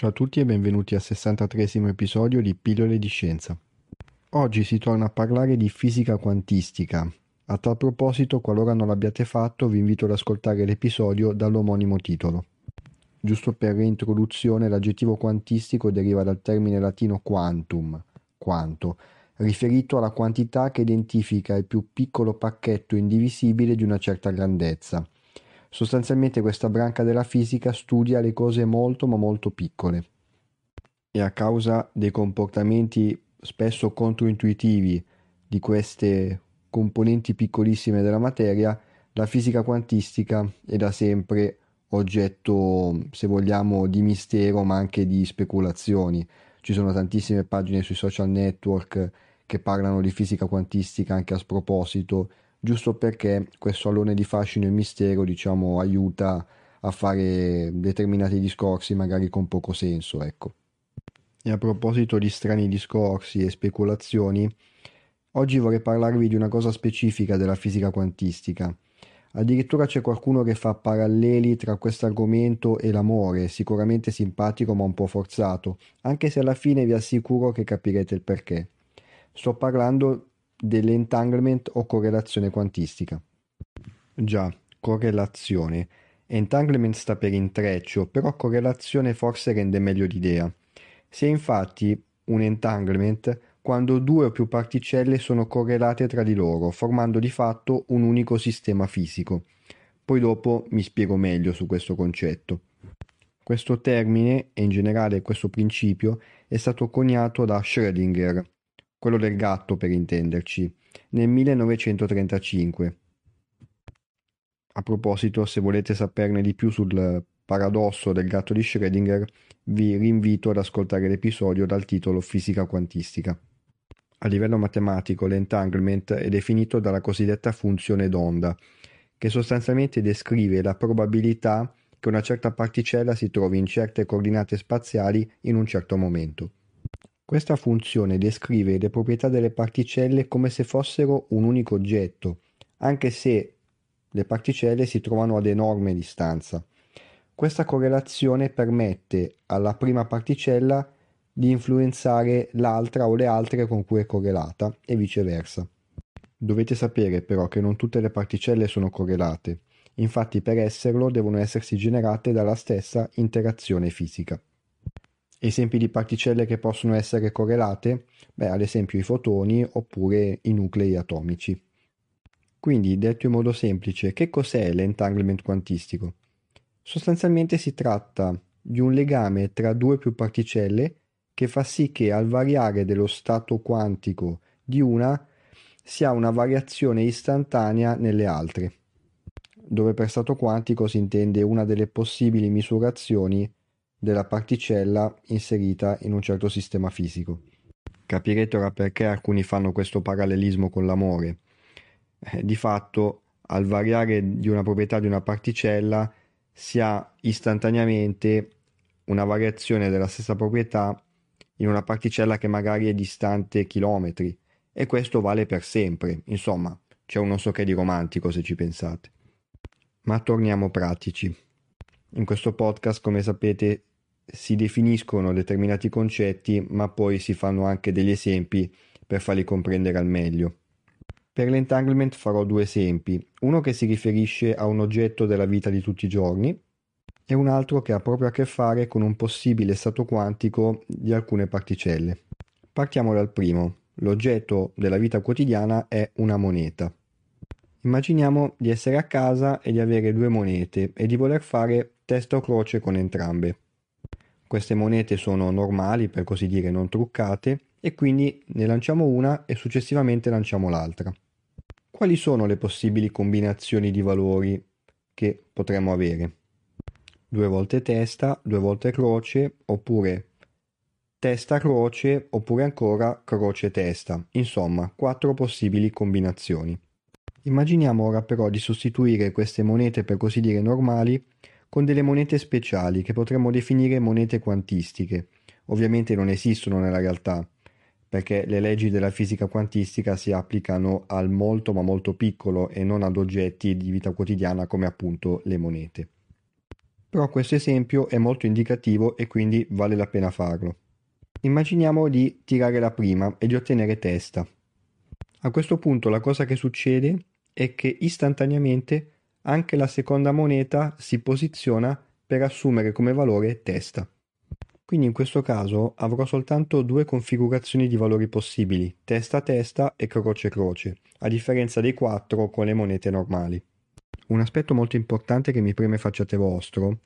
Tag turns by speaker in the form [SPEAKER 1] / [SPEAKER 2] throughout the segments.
[SPEAKER 1] Ciao a tutti e benvenuti al 63 episodio di Pillole di Scienza. Oggi si torna a parlare di fisica quantistica. A tal proposito, qualora non l'abbiate fatto, vi invito ad ascoltare l'episodio dall'omonimo titolo. Giusto per reintroduzione, l'aggettivo quantistico deriva dal termine latino quantum, quanto, riferito alla quantità che identifica il più piccolo pacchetto indivisibile di una certa grandezza – Sostanzialmente questa branca della fisica studia le cose molto ma molto piccole e a causa dei comportamenti spesso controintuitivi di queste componenti piccolissime della materia, la fisica quantistica è da sempre oggetto, se vogliamo, di mistero ma anche di speculazioni. Ci sono tantissime pagine sui social network che parlano di fisica quantistica anche a sproposito giusto perché questo alone di fascino e mistero, diciamo, aiuta a fare determinati discorsi magari con poco senso, ecco. E a proposito di strani discorsi e speculazioni, oggi vorrei parlarvi di una cosa specifica della fisica quantistica. Addirittura c'è qualcuno che fa paralleli tra questo argomento e l'amore, sicuramente simpatico ma un po' forzato, anche se alla fine vi assicuro che capirete il perché. Sto parlando dell'entanglement o correlazione quantistica. Già, correlazione. Entanglement sta per intreccio, però correlazione forse rende meglio l'idea. Si è infatti un entanglement quando due o più particelle sono correlate tra di loro, formando di fatto un unico sistema fisico. Poi dopo mi spiego meglio su questo concetto. Questo termine, e in generale questo principio, è stato coniato da Schrödinger, quello del gatto per intenderci, nel 1935. A proposito, se volete saperne di più sul paradosso del gatto di Schrödinger, vi rinvito ad ascoltare l'episodio dal titolo Fisica quantistica. A livello matematico, l'entanglement è definito dalla cosiddetta funzione d'onda, che sostanzialmente descrive la probabilità che una certa particella si trovi in certe coordinate spaziali in un certo momento. Questa funzione descrive le proprietà delle particelle come se fossero un unico oggetto, anche se le particelle si trovano ad enorme distanza. Questa correlazione permette alla prima particella di influenzare l'altra o le altre con cui è correlata e viceversa. Dovete sapere però che non tutte le particelle sono correlate, infatti per esserlo devono essersi generate dalla stessa interazione fisica. Esempi di particelle che possono essere correlate? Beh, ad esempio i fotoni oppure i nuclei atomici. Quindi, detto in modo semplice, che cos'è l'entanglement quantistico? Sostanzialmente si tratta di un legame tra due più particelle che fa sì che al variare dello stato quantico di una si ha una variazione istantanea nelle altre, dove per stato quantico si intende una delle possibili misurazioni della particella inserita in un certo sistema fisico. Capirete ora perché alcuni fanno questo parallelismo con l'amore. Eh, di fatto, al variare di una proprietà di una particella si ha istantaneamente una variazione della stessa proprietà in una particella che magari è distante chilometri e questo vale per sempre. Insomma, c'è un non so che di romantico se ci pensate. Ma torniamo pratici. In questo podcast, come sapete, si definiscono determinati concetti, ma poi si fanno anche degli esempi per farli comprendere al meglio. Per l'entanglement farò due esempi, uno che si riferisce a un oggetto della vita di tutti i giorni e un altro che ha proprio a che fare con un possibile stato quantico di alcune particelle. Partiamo dal primo, l'oggetto della vita quotidiana è una moneta. Immaginiamo di essere a casa e di avere due monete e di voler fare testa o croce con entrambe. Queste monete sono normali, per così dire, non truccate, e quindi ne lanciamo una e successivamente lanciamo l'altra. Quali sono le possibili combinazioni di valori che potremmo avere? Due volte testa, due volte croce, oppure testa croce, oppure ancora croce testa. Insomma, quattro possibili combinazioni. Immaginiamo ora però di sostituire queste monete per così dire normali con delle monete speciali che potremmo definire monete quantistiche. Ovviamente non esistono nella realtà, perché le leggi della fisica quantistica si applicano al molto ma molto piccolo e non ad oggetti di vita quotidiana come appunto le monete. Però questo esempio è molto indicativo e quindi vale la pena farlo. Immaginiamo di tirare la prima e di ottenere testa. A questo punto la cosa che succede è che istantaneamente anche la seconda moneta si posiziona per assumere come valore testa. Quindi in questo caso avrò soltanto due configurazioni di valori possibili, testa-testa e croce-croce, a differenza dei quattro con le monete normali. Un aspetto molto importante che mi preme facciate vostro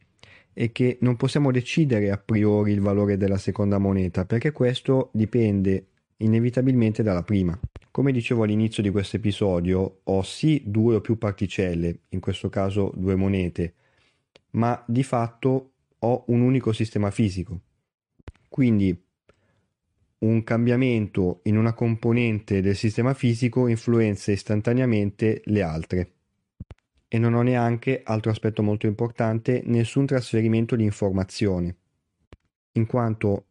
[SPEAKER 1] è che non possiamo decidere a priori il valore della seconda moneta, perché questo dipende inevitabilmente dalla prima. Come dicevo all'inizio di questo episodio, ho sì due o più particelle, in questo caso due monete, ma di fatto ho un unico sistema fisico. Quindi un cambiamento in una componente del sistema fisico influenza istantaneamente le altre. E non ho neanche, altro aspetto molto importante, nessun trasferimento di informazione, in quanto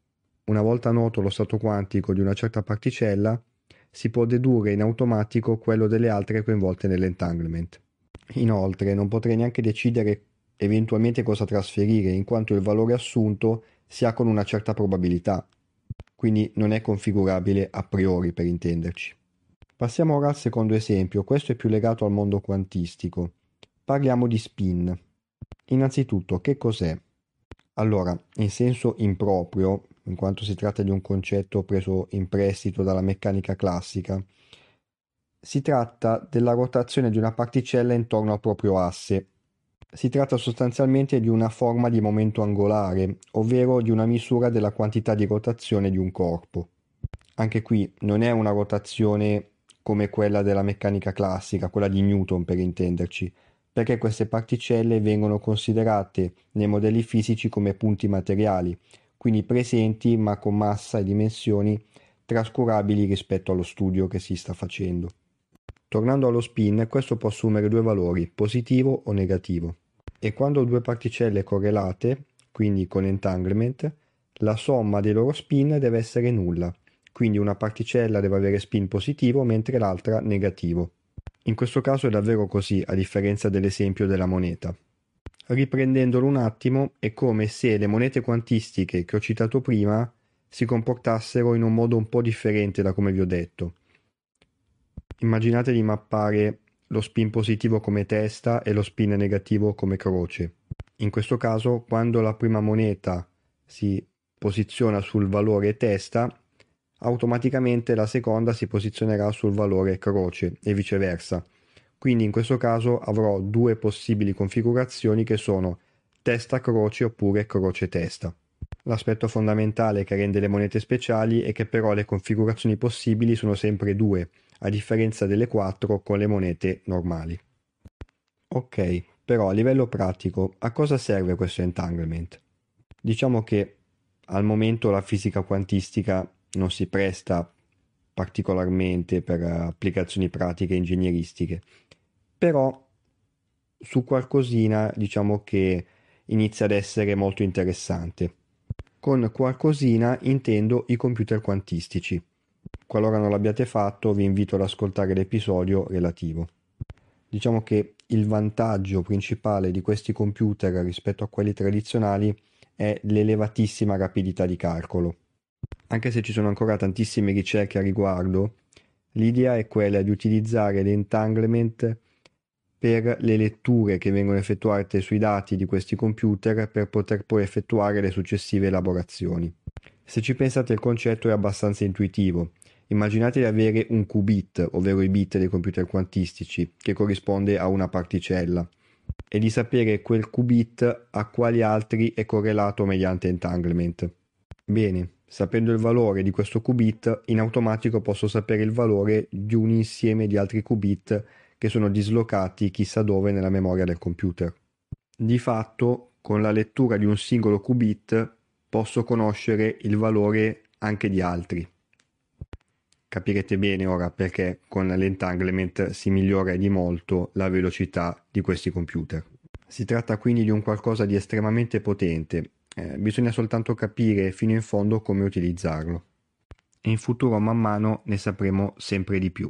[SPEAKER 1] una volta noto lo stato quantico di una certa particella, si può dedurre in automatico quello delle altre coinvolte nell'entanglement. Inoltre non potrei neanche decidere eventualmente cosa trasferire, in quanto il valore assunto si ha con una certa probabilità, quindi non è configurabile a priori per intenderci. Passiamo ora al secondo esempio, questo è più legato al mondo quantistico. Parliamo di spin. Innanzitutto, che cos'è? Allora, in senso improprio, in quanto si tratta di un concetto preso in prestito dalla meccanica classica, si tratta della rotazione di una particella intorno al proprio asse, si tratta sostanzialmente di una forma di momento angolare, ovvero di una misura della quantità di rotazione di un corpo. Anche qui non è una rotazione come quella della meccanica classica, quella di Newton per intenderci, perché queste particelle vengono considerate nei modelli fisici come punti materiali, quindi presenti ma con massa e dimensioni trascurabili rispetto allo studio che si sta facendo. Tornando allo spin, questo può assumere due valori, positivo o negativo e quando due particelle correlate, quindi con entanglement, la somma dei loro spin deve essere nulla, quindi una particella deve avere spin positivo mentre l'altra negativo. In questo caso è davvero così, a differenza dell'esempio della moneta. Riprendendolo un attimo, è come se le monete quantistiche che ho citato prima si comportassero in un modo un po' differente da come vi ho detto. Immaginate di mappare lo spin positivo come testa e lo spin negativo come croce. In questo caso, quando la prima moneta si posiziona sul valore testa, automaticamente la seconda si posizionerà sul valore croce e viceversa. Quindi in questo caso avrò due possibili configurazioni che sono testa croce oppure croce testa. L'aspetto fondamentale che rende le monete speciali è che però le configurazioni possibili sono sempre due, a differenza delle 4 con le monete normali. Ok, però a livello pratico a cosa serve questo entanglement? Diciamo che al momento la fisica quantistica non si presta particolarmente per applicazioni pratiche ingegneristiche, però su qualcosina diciamo che inizia ad essere molto interessante. Con qualcosina intendo i computer quantistici. Qualora non l'abbiate fatto, vi invito ad ascoltare l'episodio relativo. Diciamo che il vantaggio principale di questi computer rispetto a quelli tradizionali è l'elevatissima rapidità di calcolo. Anche se ci sono ancora tantissime ricerche a riguardo, l'idea è quella di utilizzare l'entanglement per le letture che vengono effettuate sui dati di questi computer per poter poi effettuare le successive elaborazioni. Se ci pensate il concetto è abbastanza intuitivo Immaginate di avere un qubit, ovvero i bit dei computer quantistici, che corrisponde a una particella, e di sapere quel qubit a quali altri è correlato mediante entanglement. Bene, sapendo il valore di questo qubit, in automatico posso sapere il valore di un insieme di altri qubit che sono dislocati chissà dove nella memoria del computer. Di fatto, con la lettura di un singolo qubit posso conoscere il valore anche di altri. Capirete bene ora perché con l'entanglement si migliora di molto la velocità di questi computer. Si tratta quindi di un qualcosa di estremamente potente, eh, bisogna soltanto capire fino in fondo come utilizzarlo. In futuro man mano ne sapremo sempre di più.